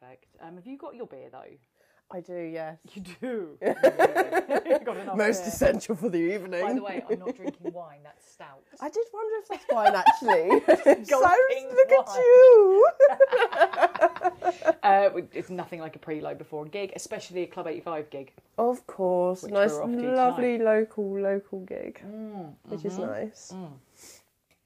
Perfect. Um, have you got your beer though? I do, yes. You do. You've got enough Most beer. essential for the evening. By the way, I'm not drinking wine. That's stout. I did wonder if that's wine actually. so Gulping look at you. Uh, it's nothing like a preload before a gig, especially a Club 85 gig. Of course, nice, we're to lovely local local gig, Mm, which is nice.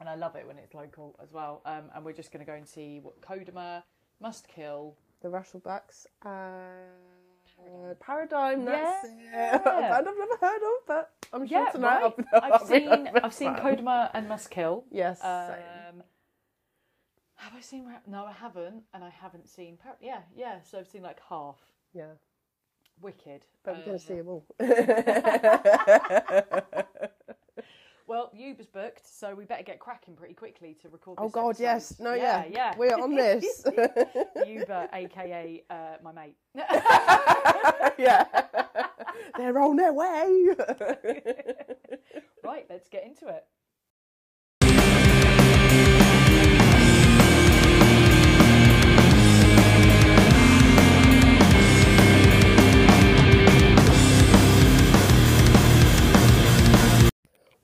And I love it when it's local as well. Um, and we're just going to go and see what Kodama, Must Kill. The Rustlebacks and Paradigm. That's Yeah. it. A band I've never heard of, but I'm sure Yeah, tonight right. I'll, I've I'll be seen I've seen. Kodama and Must Kill. Yes. Um, have I seen? No, I haven't, and I haven't seen. Par- yeah, yeah. So I've seen like half. yeah, Wicked. but we're Uh, gonna see them all. Well, Uber's booked, so we better get cracking pretty quickly to record. oh God, episode. yes. No, yeah, yeah, yeah. We're on this. Uber, aka uh, my mate. yeah. They're on their way. right, let's get into it.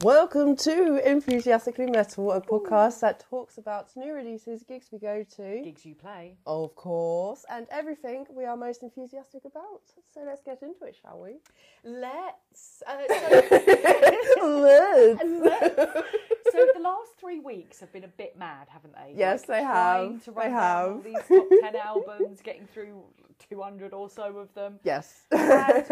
Welcome to Enthusiastically Metal, a podcast that talks about new releases, gigs we go to, Gigs you play. of course, and everything we are most enthusiastic about. So let's get into it, shall we? Let's. Uh, so, Let's. so the last three weeks have been a bit mad, haven't they? Yes, they trying have. To They have. these top ten albums, getting through two hundred or so of them. yes. And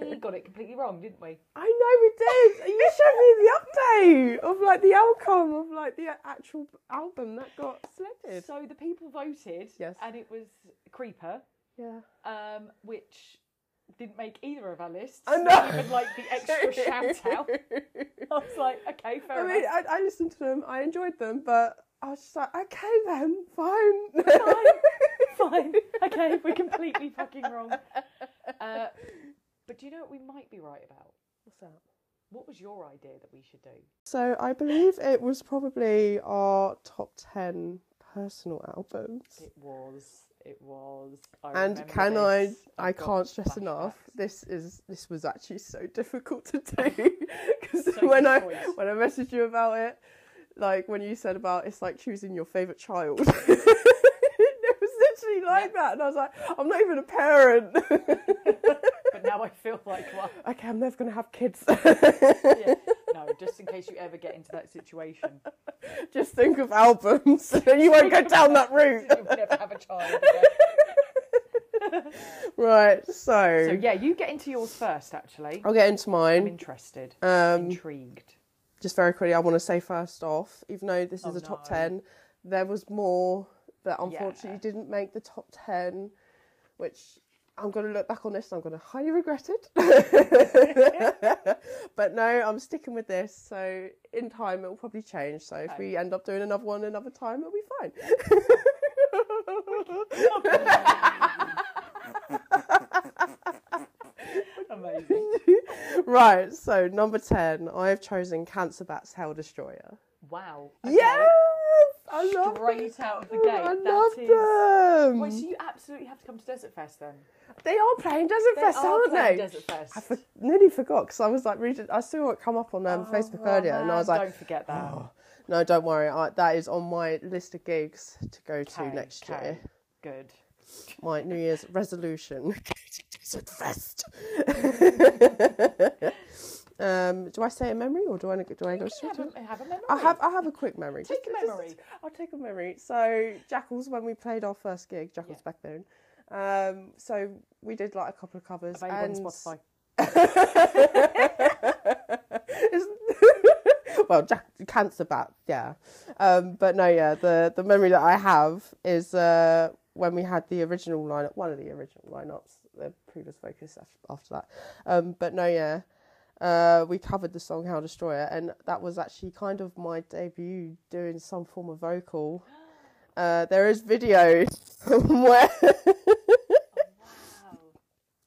we got it completely wrong, didn't we? I know we did. You showed me the update of like the outcome of like the actual album that got selected. So the people voted, Yes. and it was Creeper, Yeah. um, which didn't make either of our lists. I know. even like the extra shout out. I was like, okay, fair enough. I mean, enough. I, I listened to them. I enjoyed them, but I was just like, okay then, fine. Fine, okay, we're completely fucking wrong. Uh, but do you know what we might be right about? What's that? What was your idea that we should do? So I believe it was probably our top ten personal albums. It was. It was. I And can I? this. I I've got can't stress flashbacks. enough. This is this was actually so difficult to do because Sophie's when I choice. when I messaged you about it, like when you said about it's like choosing your favorite child. Literally like that, and I was like, I'm not even a parent. But now I feel like one. okay, I'm never gonna have kids. Yeah. No, just in case you ever get into that situation. Just think of albums, and you won't go down that route. You'll never have a child right. So So, yeah, you get into yours first. Actually, I'll get into mine. I'm interested, Um, intrigued. just very quickly, I want to say first off, even though this is Oh, a top no. 10, there was more that unfortunately Yeah. didn't make the top 10, which I'm going to look back on this and I'm going to highly regret it. but no, I'm sticking with this. So in time, it will probably change. So if we end up doing another one another time, it'll be fine. Amazing. right, so number 10, I have chosen Cancer Bat's Hail Destroyer. Wow. Yes! I love Straight them. out of the gate. I that love is- them. Wait, so you absolutely have to come to Desert Fest then? They are playing Desert They Fest, are aren't they? Desert Fest. I for- nearly forgot because I was like reading. I saw it come up on um, Facebook Oh, earlier, and I was man, like, don't forget that. oh, no, don't worry. I, that is on my list of gigs to go to Okay, next okay. year. Good. My New Year's resolution: go to Desert Fest. um, do I say a memory or do I do I go straight? Have to a, have a memory. I have I have a quick memory. Take Just- a just- memory. I'll take a memory. So Jackals, when we played our first gig, Jackals Backbone. Um, so we did like a couple of covers Available and on Spotify. Well, Jack, cancer bat, yeah. Um, but no, yeah. The the memory that I have is uh, when we had the original lineup, one of the original lineups. The previous focus after that. Um, but no, yeah. Uh, we covered the song "Hail Destroyer," and that was actually kind of my debut doing some form of vocal. Uh, there is video where. Wow.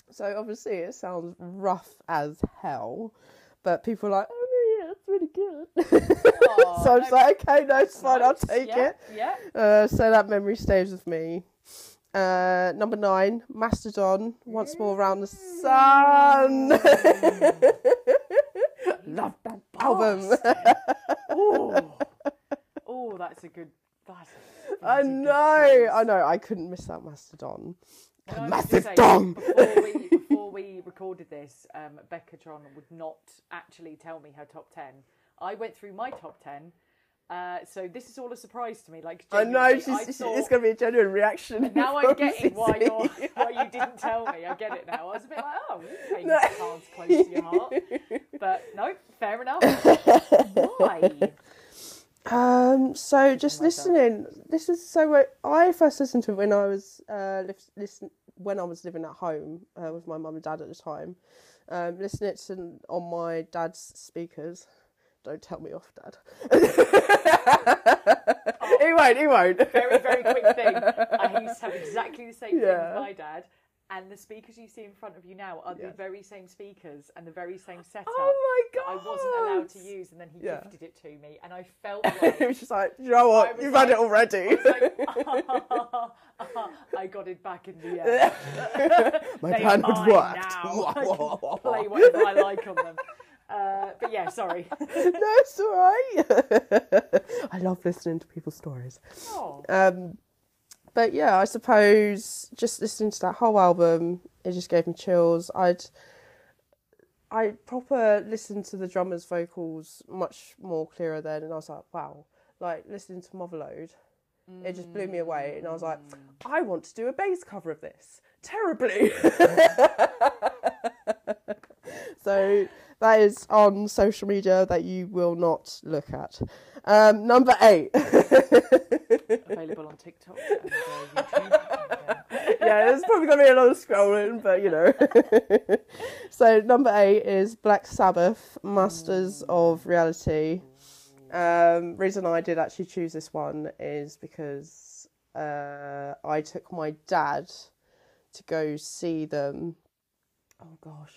So obviously it sounds rough as hell, but people are like, oh yeah, it's really good. So I was no- like, okay, no, it's fine, I'll take yeah, it. Yeah. Uh, so that memory stays with me. Uh, number nine, Mastodon, once more around the sun. Love that album. oh, oh, that's a good. That's a, I that's a good know. I know. I couldn't miss that Mastodon. And I Massive gonna say, dong. Before we, before we recorded this, um, Beccatron would not actually tell me her top 10. I went through my top 10. Uh, so this is all a surprise to me. Like I know, she's, I it's going to be a genuine reaction. now I'm getting why you're why you didn't tell me. I get it now. I was a bit like, oh, No. cards close to your heart. But no, fair enough. Why? Um, so just listening. This is so. I first listened to it when I was uh, li- listen when I was living at home uh, with my mum and dad at the time. Um, listening to on my dad's speakers. Don't tell me off, Dad. he won't. He won't. Very, very quick thing. I used to have exactly the same thing with my dad. And the speakers you see in front of you now are the very same speakers and the very same setup. Oh my that I wasn't allowed to use, and then he Yeah. gifted it to me, and I felt it like was just like, you know what? You've had it already. I, like, I got it back in the end. my They plan are had worked. now. I can play whatever I like on them. Uh, but yeah, sorry. no, it's all right. I love listening to people's stories. Oh, Um, but yeah, I suppose just listening to that whole album, it just gave me chills. I'd I proper listened to the drummer's vocals much more clearer then, and I was like, wow. Like listening to Motherload, it just blew me away, and I was like, I want to do a bass cover of this terribly. so that is on social media that you will not look at. Um, number eight. available on TikTok and uh, YouTube. Yeah, there's probably going to be a lot of scrolling, but you know. so number eight is Black Sabbath, Masters of Reality. Um, reason I did actually choose this one is because uh, I took my dad to go see them. Oh gosh,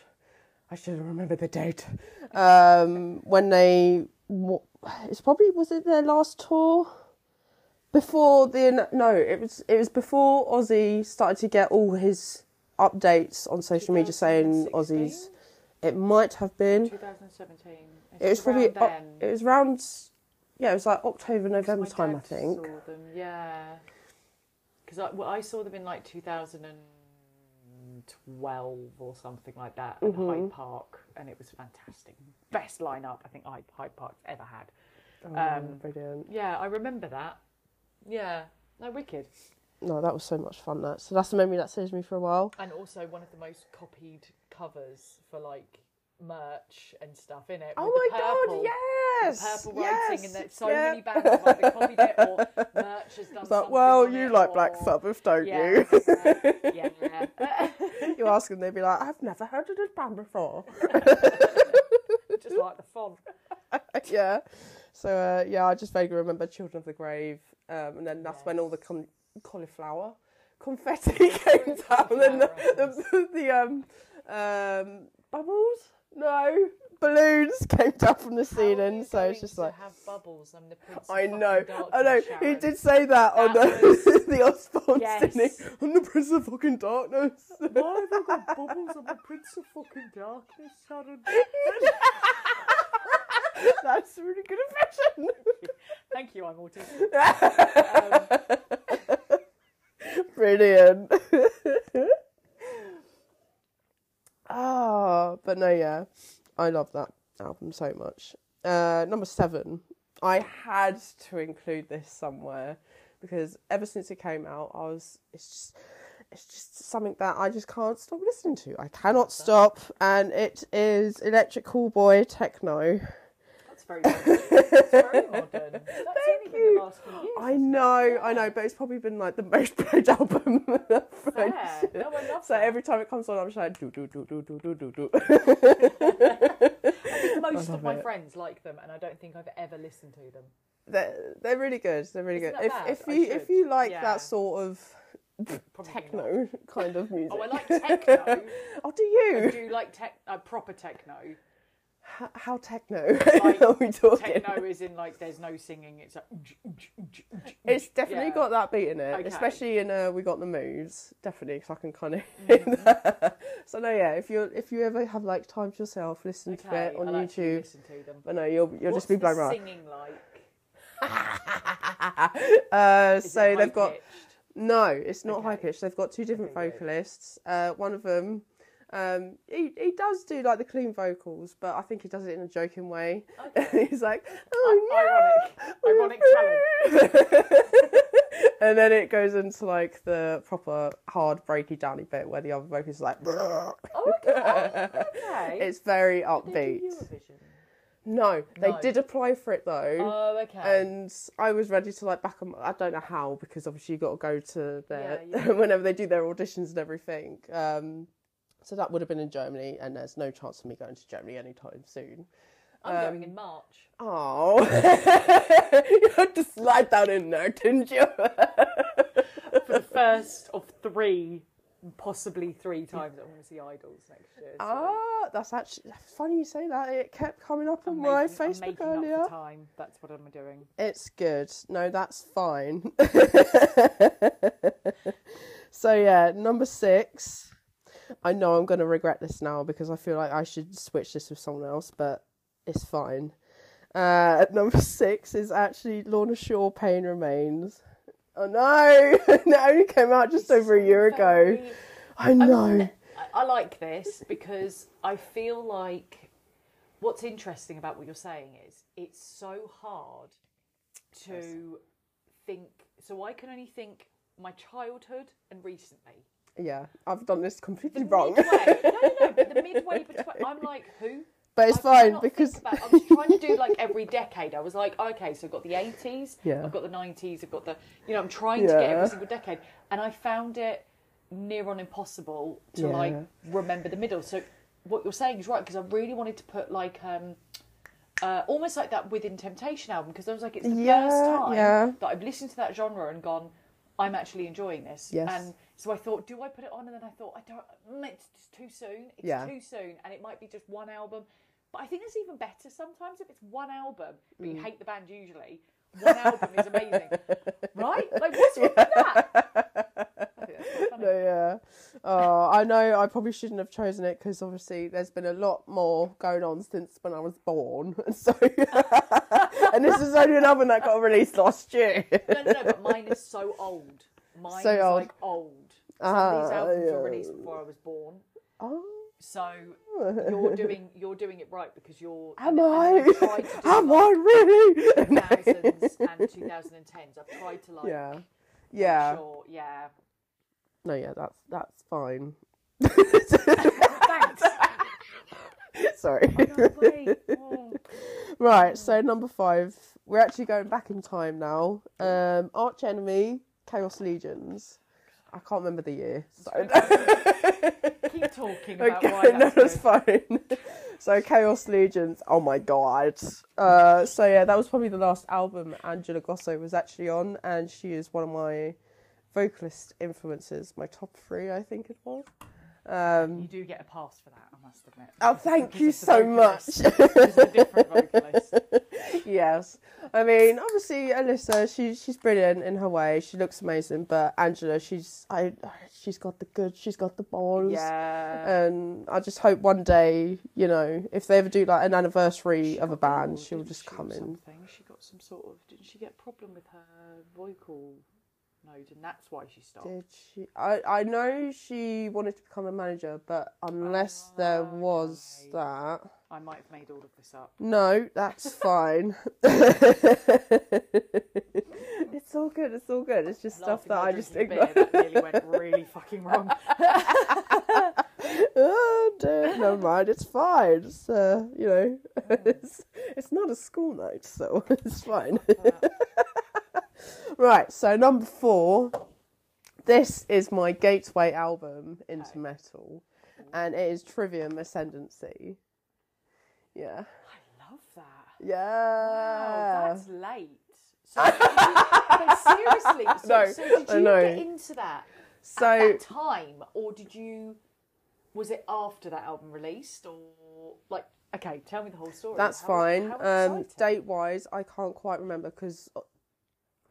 I should have remembered the date. Um, when they, it's probably was it their last tour before the no, it was it was before Ozzy started to get all his updates on social media saying 2016? Ozzy's. It might have been. 2017. It was probably then. it was around. Yeah, it was like October, November time, I think. Saw them, yeah. Because I, well, I saw them in like 2012 or something like that at Mm-hmm. Hyde Park, and it was fantastic. Best lineup I think Hyde, Hyde Park's ever had. Oh, Um, brilliant! Yeah, I remember that. Yeah, no, wicked. No, that was so much fun. That so that's a memory that stays with me for a while. And also one of the most copied covers for like merch and stuff in it. Oh with my the purple, god! Yes, The purple yes, writing, and there's so yeah. many bands have either copied it or merch has done It's like, well, you like Black Sabbath, don't Yeah, you? yeah, yeah. you ask them, they'd be like, I've never heard of this band before. Just like the font. yeah. So uh, yeah, I just vaguely remember Children of the Grave, um, and then that's when all the con- cauliflower confetti came down, and then the, the, the um, um, bubbles, no, balloons came down from the ceiling. So it's just like. have bubbles. I'm the prince. I of know, I know. He did say that, on That the was- the Osbourne, Yes. didn't he? I'm the Prince of fucking darkness. Why have I got bubbles? I'm the prince of fucking darkness, Sharon. That's a really good impression. Thank you. I'm autistic. Um, Brilliant. Ah, but no, yeah, I love that album so much. Uh, number seven, I had to include this somewhere because ever since it came out, I was it's just it's just something that I just can't stop listening to. I cannot stop, and it is Electric Callboy Tekkno. that's very very modern. That's only been you. the last few years. I know, I know, but it's probably been like the most played album. Fair. No, I love So that. every time it comes on, I'm just like do do do do do do do do. I think most of my it. friends like them, and I don't think I've ever listened to them. They're they're really good. They're really Isn't good. If bad? if I you if you like Yeah. that sort of Probably techno kind of music. Oh, I like techno. oh, do I you? do you like tech, uh, proper techno. How, how techno are we talking? Techno is in like there's no singing. It's like It's definitely Yeah. got that beat in it, Okay. especially in uh, "We Got the Moves." Definitely, because I can kind of. Mm-hmm. so no, yeah. If you if you ever have like time to yourself, listen to Okay, it on I'll YouTube. Listen to them. But no, you'll you'll What's just be blown right. Singing like. Uh, so they've got no, it's not high Okay. pitched. They've got two different vocalists. Uh, one of them, um, he he does do like the clean vocals, but I think he does it in a joking way. Okay. He's like, oh no, ironic, ironic talent. and then it goes into like the proper hard breaky downy bit where the other vocals like. Oh, okay. okay. It's very upbeat. No, they No. did apply for it though. Oh, okay. and I was ready to like back them. I don't know how because obviously you got to go to their Yeah, yeah. whenever they do their auditions and everything. Um, so that would have been in Germany, and there's no chance of me going to Germany anytime soon. I'm um, going in March. Oh, you had to slide that in there, didn't you? For the first of three, possibly three times I'm going to see IDLES next year. so ah, that's actually funny you say that. It kept coming up on I'm my making, I'm Facebook making earlier. Up time. That's what I'm doing. It's good. No, that's fine. so yeah, number six. I know I'm gonna regret this now because I feel like I should switch this with someone else, but it's fine. Uh, number six is actually Lorna Shore. Pain remains. Oh no! it only came out just over a year ago. I know. mean, I, I like this because I feel like what's interesting about what you're saying is it's so hard to think. So I can only think my childhood and recently. Yeah, I've done this completely The wrong. midway, no, no, no, but the midway between. I'm like, who? but it's fine because about- I was trying to do like every decade. I was like, okay, so I've got the 80s, Yeah. I've got the 90s, I've got the, you know, I'm trying to get every single decade, and I found it near on impossible to like remember the middle. So what you're saying is right because I really wanted to put like um. Uh, almost like that Within Temptation album because I was like, it's the Yeah, first time yeah. that I've listened to that genre and gone, I'm actually enjoying this. Yes. And so I thought, do I put it on? And then I thought, I don't. mm, It's just too soon. It's Yeah. too soon, and it might be just one album. But I think it's even better sometimes if it's one album, but Mm. you hate the band usually. One album is amazing, right? Like what's wrong with that? I think that's quite funny. No, yeah. Oh, I know. I probably shouldn't have chosen it because obviously there's been a lot more going on since when I was born. So, and this is only an album that got released last year. No, no, no, but mine is so old. Mine So is old. like old. So Ah, these albums yeah. were released before I was born. Oh, So you're doing you're doing it right because you're. am and- I? I've tried to do Am like I really? 2000s and 2010s. I've tried to like. yeah, yeah. Sure, yeah. No, yeah. That's that's fine. Thanks. Sorry. Oh. Right, so number five, we're actually going back in time now. Um, Arch Enemy, Chaos Legions. I can't remember the year. So. Keep talking about okay, why no, that's fine. so Chaos Legions, oh my god. Uh, so yeah, that was probably the last album Angela Gossow was actually on, and she is one of my vocalist influences, my top three, I think it was. Um, You do get a pass for that, I must admit. oh, thank you so vocalist. much. It's a different vocalist. yes. I mean, obviously, Alissa, she, she's brilliant in her way. She looks amazing, but Angela, she's I, she's got the good, she's got the balls. Yeah. And I just hope one day, you know, if they ever do like an anniversary She of a band, she'll just she, come in. Something. She got some sort of. Didn't she get a problem with her vocal node, and that's why she stopped? Did she? I I know she wanted to become a manager, but unless there was Okay. that, I might have made all of this up. no, that's fine. it's all good. It's all good. It's just stuff that I just ignore. That nearly went really fucking wrong. oh dear, never mind. It's fine. It's uh, you know, it's it's not a school night, so it's fine. Right. So number four. This is my gateway album into Okay. metal, and it is Trivium Ascendancy. Yeah. I love that. Yeah. Wow, that's late. So, seriously, so, No, so did you get into that at that time, or did you? Was it after that album released, or like Okay, tell me the whole story. That's How- fine. how um, date wise, I can't quite remember because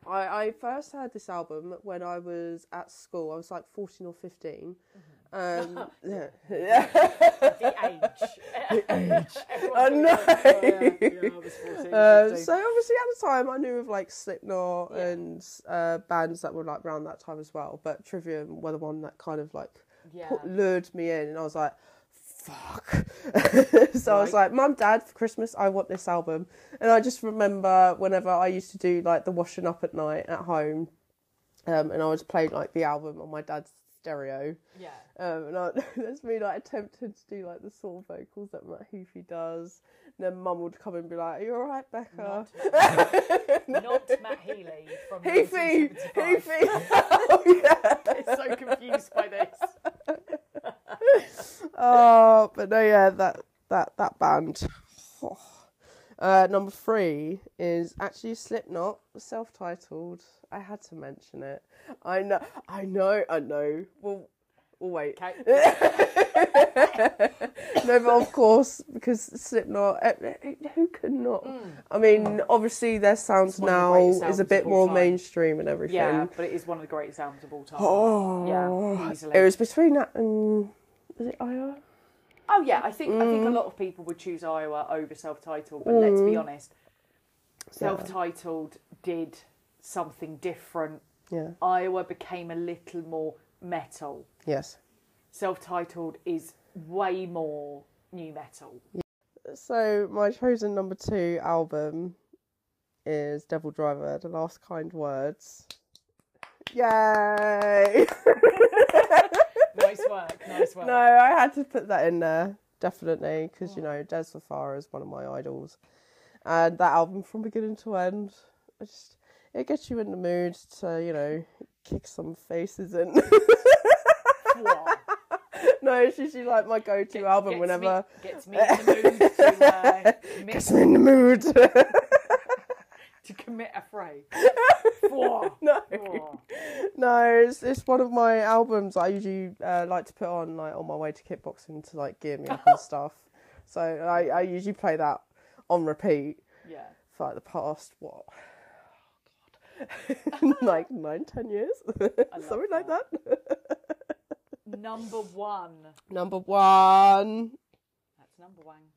I, I first heard this album when I was at school. I was like 14 or 15. Mm-hmm. Um, yeah. the age. I know. Oh, yeah, yeah, I was 14, Uh, 15. so obviously at the time I knew of like Slipknot Yeah. and uh, bands that were like around that time as well. But Trivium were the one that kind of like yeah. put, lured me in, and I was like, "Fuck!" so I was like, "Mum, Dad, for Christmas, I want this album." And I just remember whenever I used to do like the washing up at night at home, um, and I was playing like the album on my dad's stereo, yeah. um, and I, there's me like attempting to do like the sort of vocals that Matt Heafy does. And then Mum would come and be like, "Are you all right, Becca?" Not, not Matt Healy from 1975. Heafy. oh yeah. It's so confused by this. oh, but no, yeah, that that that band. Uh, number three is actually Slipknot, self-titled. I had to mention it. I know, I know, I know. Well, we'll wait. Okay. no, but of course, because Slipknot, eh, eh, who could not? I mean, obviously their sounds the now greatest is a bit more time. mainstream and everything. Yeah, but it is one of the greatest albums of all time. Oh, Yeah, easily. It was between that and was it Iowa? Oh yeah, I think I think a Mm. lot of people would choose Iowa over self-titled, but let's be honest, self-titled did something different. Yeah. Iowa became a little more metal. Yes. Self-titled is way more new metal. So my chosen number two album is Devil Driver: The Last Kind Words. Yay! Nice work, nice work. no, I had to put that in there definitely because you know Dez Fafara is one of my idols, and that album from beginning to end, it just it gets you in the mood to you know kick some faces in. No, it's usually like my go-to album Gets whenever me, gets me in the mood to, uh, gets me in the mood. to commit a fray. No. No, it's, it's one of my albums I usually uh, like to put on like on my way to kickboxing to like gear me up and stuff. So I, I usually play that on repeat Yeah. for like the past what, oh, God, like nine, ten years, something like that. Number one. Number one, That's number one.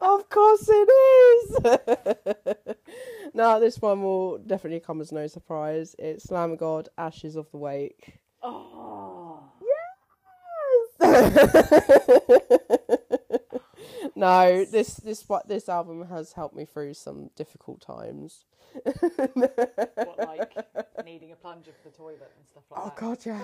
Of course it is. now this one will definitely come as no surprise. It's Lamb God, Ashes of the Wake. Oh. no, this this what this album has helped me through some difficult times. What, like needing a plunger for the toilet and stuff like Oh that? God, yeah,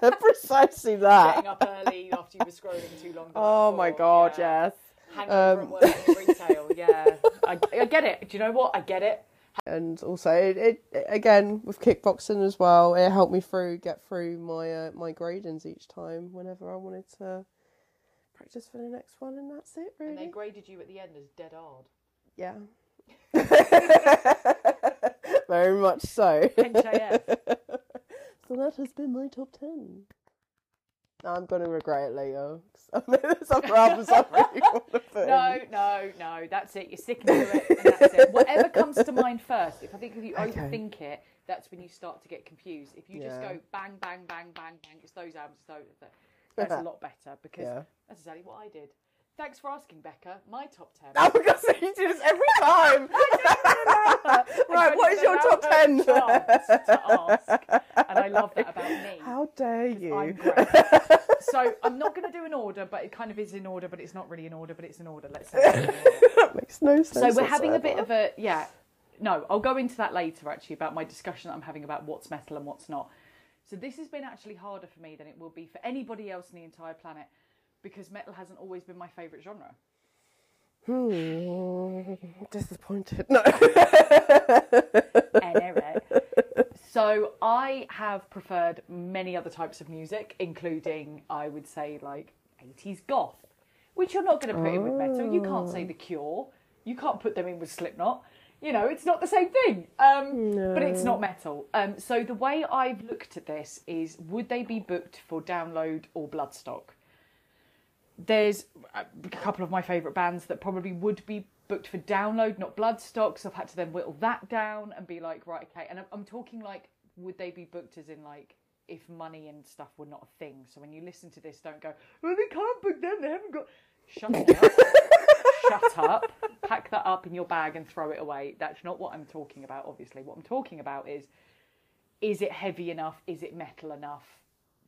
course. precisely Getting up early after you were scrolling too long. Oh my God, yeah. yes. Hangover Um, in retail, yeah. I, I get it. Do you know what? I get it. And also, it, it again with kickboxing as well. It helped me through get through my uh, my gradings each time whenever I wanted to practice for the next one, and that's it really. And they graded you at the end as dead hard. Yeah. Very much so. NJF. So that has been my top 10. I'm going to regret it later. 'cause I mean, there's other albums I really want to put No, in. no, no. That's it. You're sticking to it, and that's it. Whatever comes to mind first. If I think if you Okay. overthink it, that's when you start to get confused. If you just go bang, bang, bang, bang, bang, it's those albums. Those, that's a lot better because Yeah. that's exactly what I did. Thanks for asking, Becca. My top ten. Oh my god, so you do this every time! right, what is your top 10? to ask, and I love that about me. How dare I'm you? so I'm not going to do an order, but it kind of is in order, but it's not really in order, but it's in order. Let's say. it's in order. that makes no sense. So we're having a bit of a yeah. No, I'll go into that later actually about my discussion that I'm having about what's metal and what's not. So this has been actually harder for me than it will be for anybody else on the entire planet because metal hasn't always been my favourite genre. Hmm, disappointed. No. Anyway. So I have preferred many other types of music, including I would say like 80s goth, which you're not going to put in with metal. You can't say The Cure. You can't put them in with Slipknot. You know, it's not the same thing. Um, No. But it's not metal. Um, so the way I've looked at this is would they be booked for download or Bloodstock? There's a couple of my favourite bands that probably would be booked for download, not Bloodstock. So I've had to then whittle that down and be like, right, okay. And I'm, I'm talking like, would they be booked as in like, if money and stuff were not a thing? So when you listen to this, don't go, well, they can't book them. They haven't got. Shut up. Shut up. Pack that up in your bag and throw it away. That's not what I'm talking about, obviously. What I'm talking about is is it heavy enough? Is it metal enough?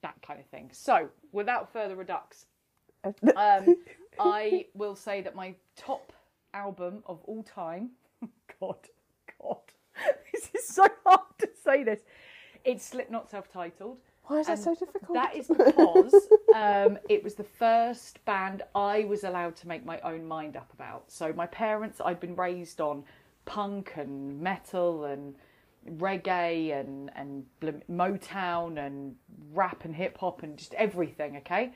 That kind of thing. So, without further redux, um, I will say that my top album of all time. God, God, this is so hard to say this. It's Slipknot self-titled. Why is that And so difficult? That is because um, it was the first band I was allowed to make my own mind up about. So my parents, I'd been raised on punk and metal and reggae and and Motown and rap and hip hop and just everything. Okay.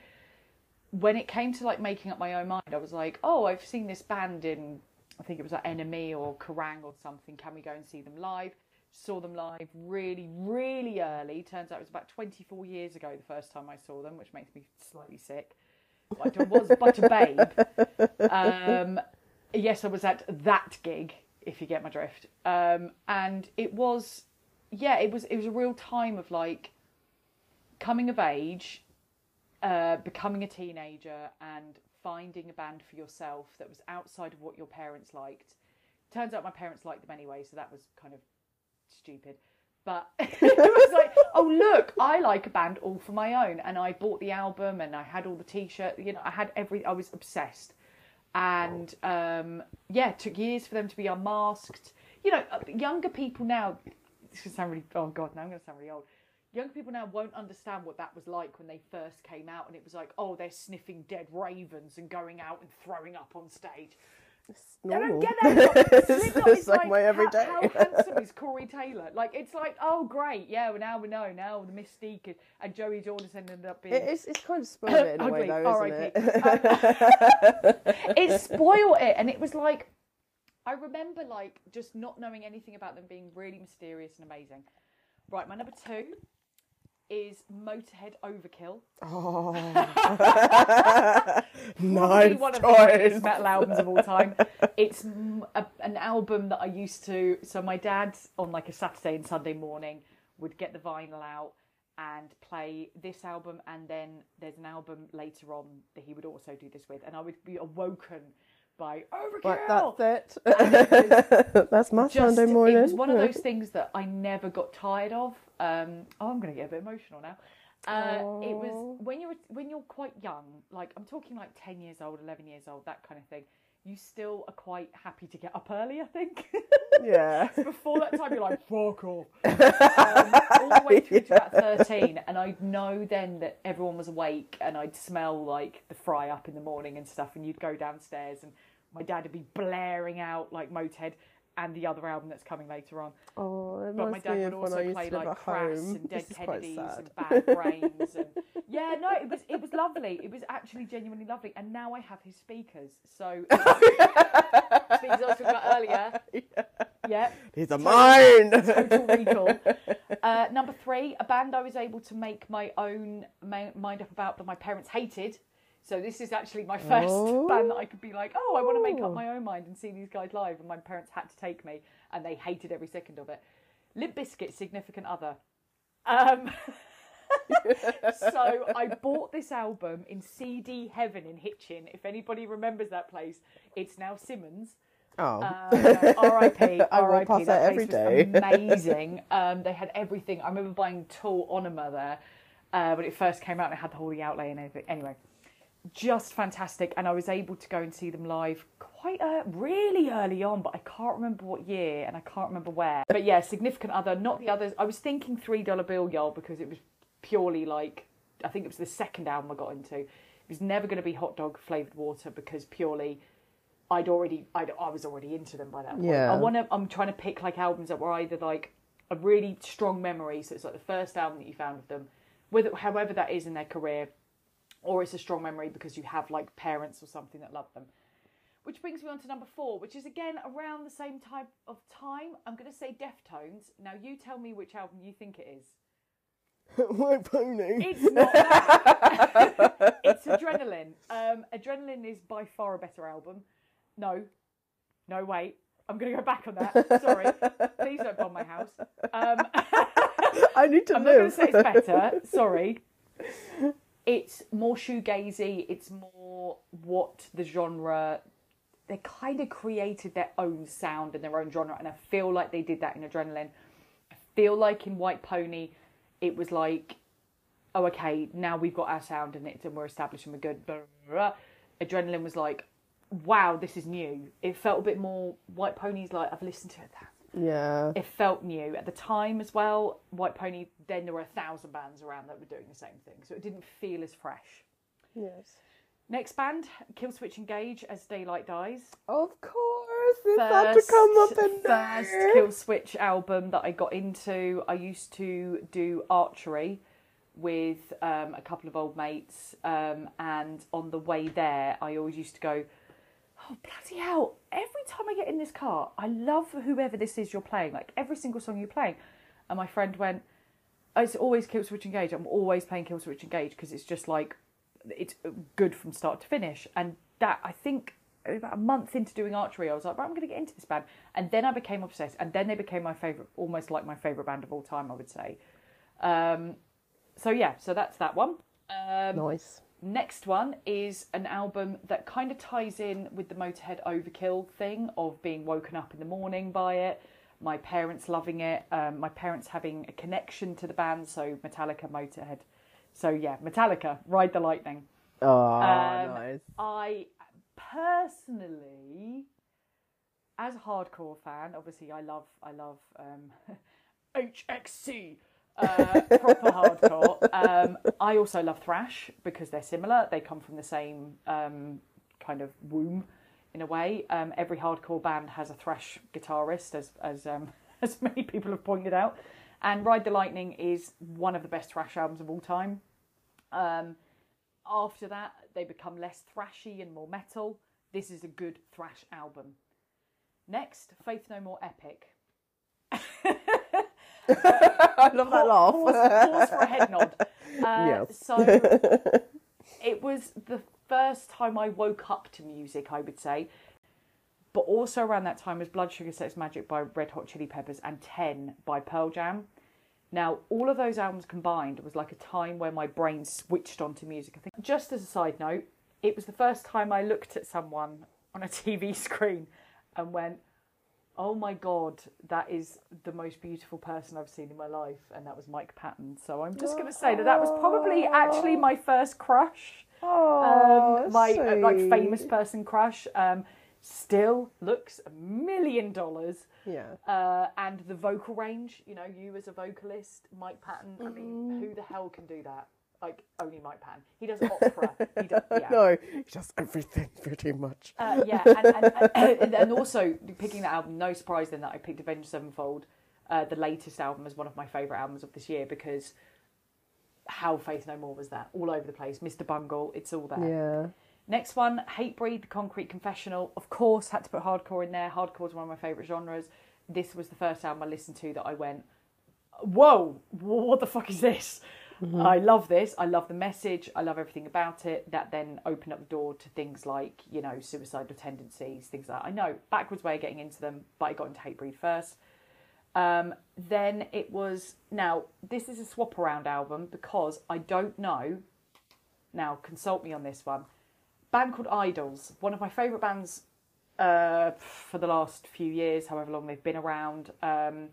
When it came to like making up my own mind, I was like, oh, I've seen this band in, I think it was like NME or Kerrang or something. Can we go and see them live? Saw them live really, really early. Turns out it was about 24 years ago the first time I saw them, which makes me slightly sick. But I was but a babe. Um, yes, I was at that gig, if you get my drift. Um, and it was, yeah, it was it was a real time of like coming of age, uh, becoming a teenager, and finding a band for yourself that was outside of what your parents liked. Turns out my parents liked them anyway, so that was kind of stupid. But it was like, oh look, I like a band all for my own, and I bought the album, and I had all the T-shirt. You know, I had every. I was obsessed, and um, yeah, it took years for them to be unmasked. You know, uh, younger people now. This is sound really. Oh god, now I'm going to sound really old. Younger people now won't understand what that was like when they first came out, and it was like, oh, they're sniffing dead ravens and going out and throwing up on stage. I normal. don't get that. it's is same like, way every how, day. how handsome is Corey Taylor? Like, it's like, oh, great, yeah. Well, now we know. Now the mystique is, and Joey Jordison ended up being. It is, it's kind of spoiled it in a way, though, isn't it? it spoiled it, and it was like, I remember like just not knowing anything about them being really mysterious and amazing. Right, my number two is Motorhead Overkill. oh. Nice one of the choice. greatest metal albums of all time. It's a, an album that I used to. So my dad on like a Saturday and Sunday morning would get the vinyl out and play this album, and then there's an album later on that he would also do this with, and I would be awoken by Overkill. Right, that's it. that's my Just- Sunday morning. It was one of those things that I never got tired of. Um, oh, I'm going to get a bit emotional now. Uh, it was when you're when you're quite young, like I'm talking like ten years old, eleven years old, that kind of thing. You still are quite happy to get up early. I think Yeah. before that time you're like fuck off. Um, all the way through to about thirteen, and I'd know then that everyone was awake, and I'd smell like the fry up in the morning and stuff, and you'd go downstairs, and my dad would be blaring out like Motorhead and the other album that's coming later on. Oh, it But my dad would of when I also play like Crass home. and Dead Kennedys and Bad Brains and yeah, no, it was it was lovely. It was actually genuinely lovely. And now I have his speakers. So speakers I was talking about earlier. Yeah, These are mine. total recall. Uh, number three, a band I was able to make my own mind up about that my parents hated. So this is actually my first Oh. band that I could be like, oh, I want to make Oh. up my own mind and see these guys live, and my parents had to take me, and they hated every second of it. Limp Bizkit, significant other. Um, so I bought this album in CD Heaven in Hitchin. If anybody remembers that place, it's now Simmons. Oh. Uh, R.I.P. I R.I.P. past That every place was amazing. Um, they had everything. I remember buying Tool Ænima there uh, when it first came out. and It had the whole the outlay and everything. Anyway, just fantastic. And I was able to go and see them live quite uh, really early on, but I can't remember what year and I can't remember where. But yeah, significant other, not the others. I was thinking Three Dollar Bill Y'all because it was purely like I think it was the second album I got into. It was never going to be Hot Dog Flavored Water because purely I'd already I'd, I was already into them by that point. Yeah. I want to. I'm trying to pick like albums that were either like a really strong memory, so it's like the first album that you found of them, whether however that is in their career, or it's a strong memory because you have like parents or something that love them. Which brings me on to number four, which is again around the same type of time. I'm going to say Deftones. Now you tell me which album you think it is. My Pony. It's not that. it's Adrenaline. Um, Adrenaline is by far a better album. No, no, wait. I'm going to go back on that. Sorry. Please don't bomb my house. Um, I need to I'm not going to say it's better. Sorry. It's more shoegazy. It's more what the genre. They kind of created their own sound and their own genre, and I feel like they did that in Adrenaline. I feel like in White Pony, it was like, oh, okay, now we've got our sound and it's and we're establishing we're good. Adrenaline was like, wow, this is new. It felt a bit more. White Pony's like I've listened to it. Yeah. It felt new at the time as well. White Pony. Then there were a thousand bands around that were doing the same thing, so it didn't feel as fresh. Yes. Next band, Killswitch Engage as Daylight Dies. Of course, this had to come up in first there. Killswitch album that I got into. I used to do archery with um, a couple of old mates, um, and on the way there, I always used to go, "Oh bloody hell!" Every time I get in this car, I love whoever this is you're playing. Like every single song you're playing, and my friend went, "Oh, "It's always Killswitch Engage. I'm always playing Killswitch Engage because it's just like it's good from start to finish." And that I think about a month into doing archery, I was like, right, I'm going to get into this band. And then I became obsessed. And then they became my favourite, almost like my favourite band of all time, I would say. Um, so, yeah, so that's that one. Um, Nice. Next one is an album that kind of ties in with the Motorhead Overkill thing of being woken up in the morning by it. My parents loving it. Um, my parents having a connection to the band, so Metallica, Motorhead. So yeah, Metallica, Ride the Lightning. Oh, Um, nice. I personally, as a hardcore fan, obviously I love I love um, HXC. Uh, proper hardcore. Um, I also love thrash because they're similar. They come from the same um, kind of womb, in a way. Um, every hardcore band has a thrash guitarist, as as um, as many people have pointed out. And Ride the Lightning is one of the best thrash albums of all time. Um, after that, they become less thrashy and more metal. This is a good thrash album. Next, Faith No More Epic. I love that laugh. Pause, pause for a head nod. Uh, Yes. So it was the first time I woke up to music, I would say. But also around that time was Blood Sugar Sex Magik by Red Hot Chili Peppers and Ten by Pearl Jam. Now, all of those albums combined was like a time where my brain switched onto music. I think, just as a side note, it was the first time I looked at someone on a TV screen and went, Oh my god, that is the most beautiful person I've seen in my life, and that was Mike Patton. So I'm just going to say that that was probably actually my first crush, Oh, um, my uh, like famous person crush. Um, still looks a million dollars, Yeah. uh, and the vocal range. You know, you as a vocalist, Mike Patton. I mean, who the hell can do that? Like only Mike Pan. He does opera. he does, yeah. No, he does everything pretty much. Uh, yeah, and, and, and, and also picking that album, no surprise then that I picked Avenged Sevenfold, uh, the latest album, as one of my favourite albums of this year because how Faith No More was that? All over the place. Mr. Bungle, it's all there. Yeah. Next one, Hatebreed, The Concrete Confessional. Of course, had to put hardcore in there. Hardcore is one of my favourite genres. This was the first album I listened to that I went, whoa, what the fuck is this? I love this. I love the message. I love everything about it. That then opened up the door to things like, you know, suicidal tendencies, things like that. I know, backwards way of getting into them, but I got into Hatebreed first. Um, then it was, now, this is a swap around album because I don't know. Now, consult me on this one. Band called IDLES, one of my favourite bands uh, for the last few years, however long they've been around. Um,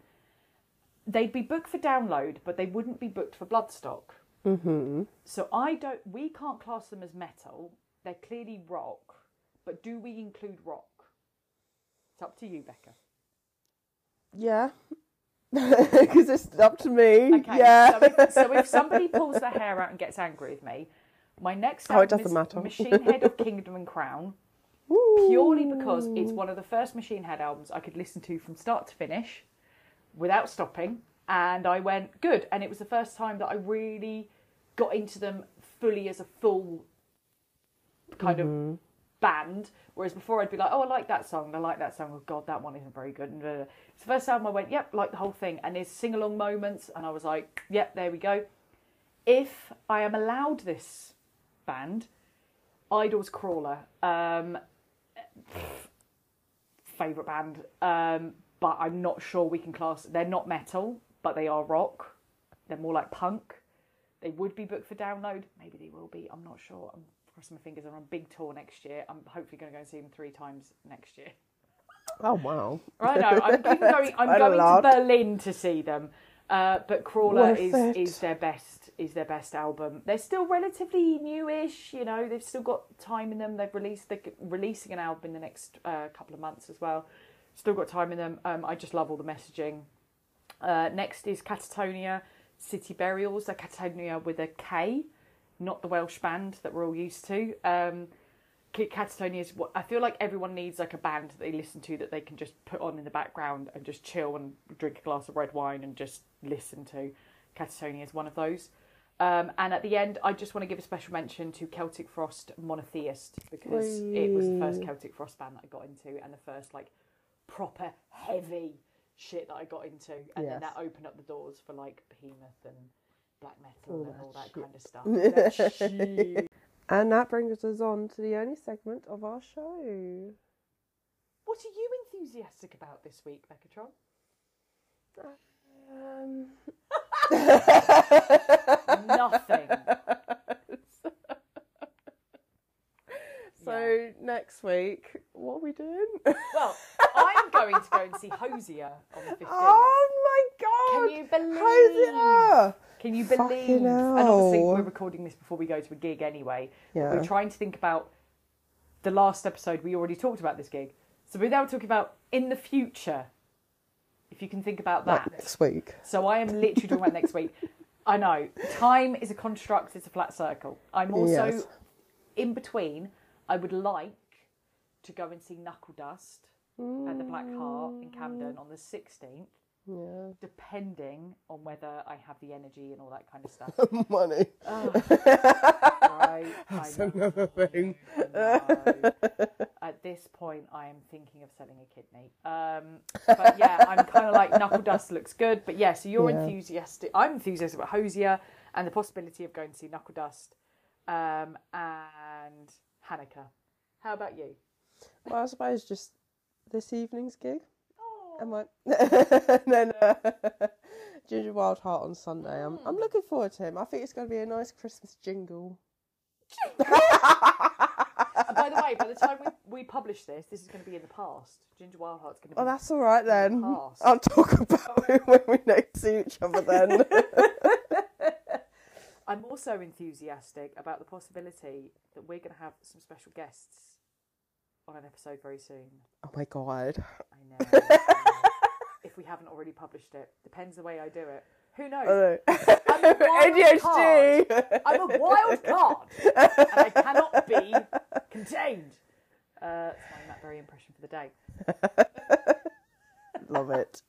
they'd be booked for download, but they wouldn't be booked for Bloodstock. Mm-hmm. So I don't. We can't class them as metal. They're clearly rock, but do we include rock? It's up to you, Becca. Yeah. Because it's up to me. Okay. yeah. So if, so if somebody pulls their hair out and gets angry with me, my next Oh, it album doesn't is matter. Machine Head of Kingdom and Crown. purely because it's one of the first Machine Head albums I could listen to from start to finish without stopping. And I went, good. And it was the first time that I really got into them fully as a full kind of band. Whereas before I'd be like, oh, I like that song. I like that song. Oh God, that one isn't very good. And uh, it's the first time I went, yep, like the whole thing. And there's sing along moments, and I was like, yep, there we go. If I am allowed this band, IDLES Crawler, um, favorite band, um, but I'm not sure we can class. They're not metal, but they are rock. They're more like punk. They would be booked for download. Maybe they will be. I'm not sure. I'm crossing my fingers. I'm on a big tour next year. I'm hopefully going to go and see them three times next year. Oh wow! I know. I'm going. I'm going to. Berlin to see them. Uh, but Crawler Worth is it. is their best is their best album. They're still relatively newish. You know, they've still got time in them. They've released they're releasing an album in the next uh, couple of months as well. Still got time in them. Um, I just love all the messaging. Uh, next is Katatonia City Burials. They're Katatonia with a K, not the Welsh band that we're all used to. Um, Katatonia is what I feel like everyone needs like a band that they listen to that they can just put on in the background and just chill and drink a glass of red wine and just listen to. Katatonia is one of those. Um, and at the end, I just want to give a special mention to Celtic Frost Monotheist because it was the first Celtic Frost band that I got into and the first like proper heavy shit that I got into, and then that opened up the doors for like Behemoth and black metal All and all that shit. kind of stuff. That. And that brings us on to the only segment of our show. What are you enthusiastic about this week, Beccatron? Um, Nothing. so next week, what are we doing? Well, I'm going to go and see Hozier on the 15th. oh my god! Can you believe? Hozier! Can you Fucking believe? And obviously, we're recording this before we go to a gig anyway. Yeah. We're trying to think about the last episode. We already talked about this gig, so we're now talking about in the future. If you can think about that. Like next week. So I am literally talking about next week. I know time is a construct; it's a flat circle. I'm also Yes. in between. I would like to go and see Knuckledust at the Black Heart in Camden on the 16th, Yeah. depending on whether I have the energy and all that kind of stuff. Money. Right, I That's another thing. At this point, I am thinking of selling a kidney. Um, but yeah, I'm kind of like Knuckledust looks good. But yeah, so you're Yeah. enthusiastic. I'm enthusiastic about Hozier and the possibility of going to see Knuckledust um, and Hanukkah. How about you? Well, I suppose just this evening's gig. Oh, And my- and then uh, Ginger Wildheart on Sunday. I'm I'm Hmm. looking forward to him. I think it's going to be a nice Christmas jingle. And by the way, by the time we, we publish this, this is going to be in the past. Ginger Wildheart's going to be. Oh, that's all right then. Past. I'll talk about it when we next see each other then. I'm also enthusiastic about the possibility that we're going to have some special guests on an episode very soon. oh my god. I know. If we haven't already published it, depends the way I do it. Who knows? Oh, I'm a wild ADHD. I'm a wild card, and I cannot be contained. Uh, that's my Matt Berry impression for the day. Love it.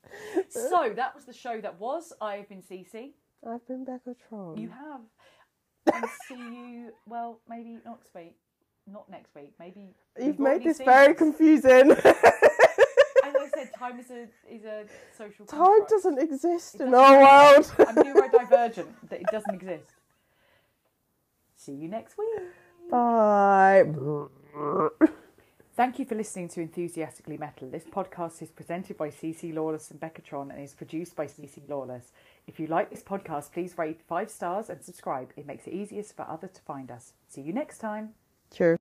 So that was the show that was. I've been Cece. I've been Beccatron. You have. And see you. Well, maybe next week. Not next week. Maybe You've made this very confusing. As I said, time is a is a social. Time construct. doesn't exist It in doesn't our world. I'm neurodivergent. That it doesn't exist. See you next week. Bye. Thank you for listening to Enthusiastically Metal. This podcast is presented by Cece Lawless and Beccatron and is produced by Cece Lawless. If you like this podcast, please rate five stars and subscribe. It makes it easiest for others to find us. See you next time. Cheers.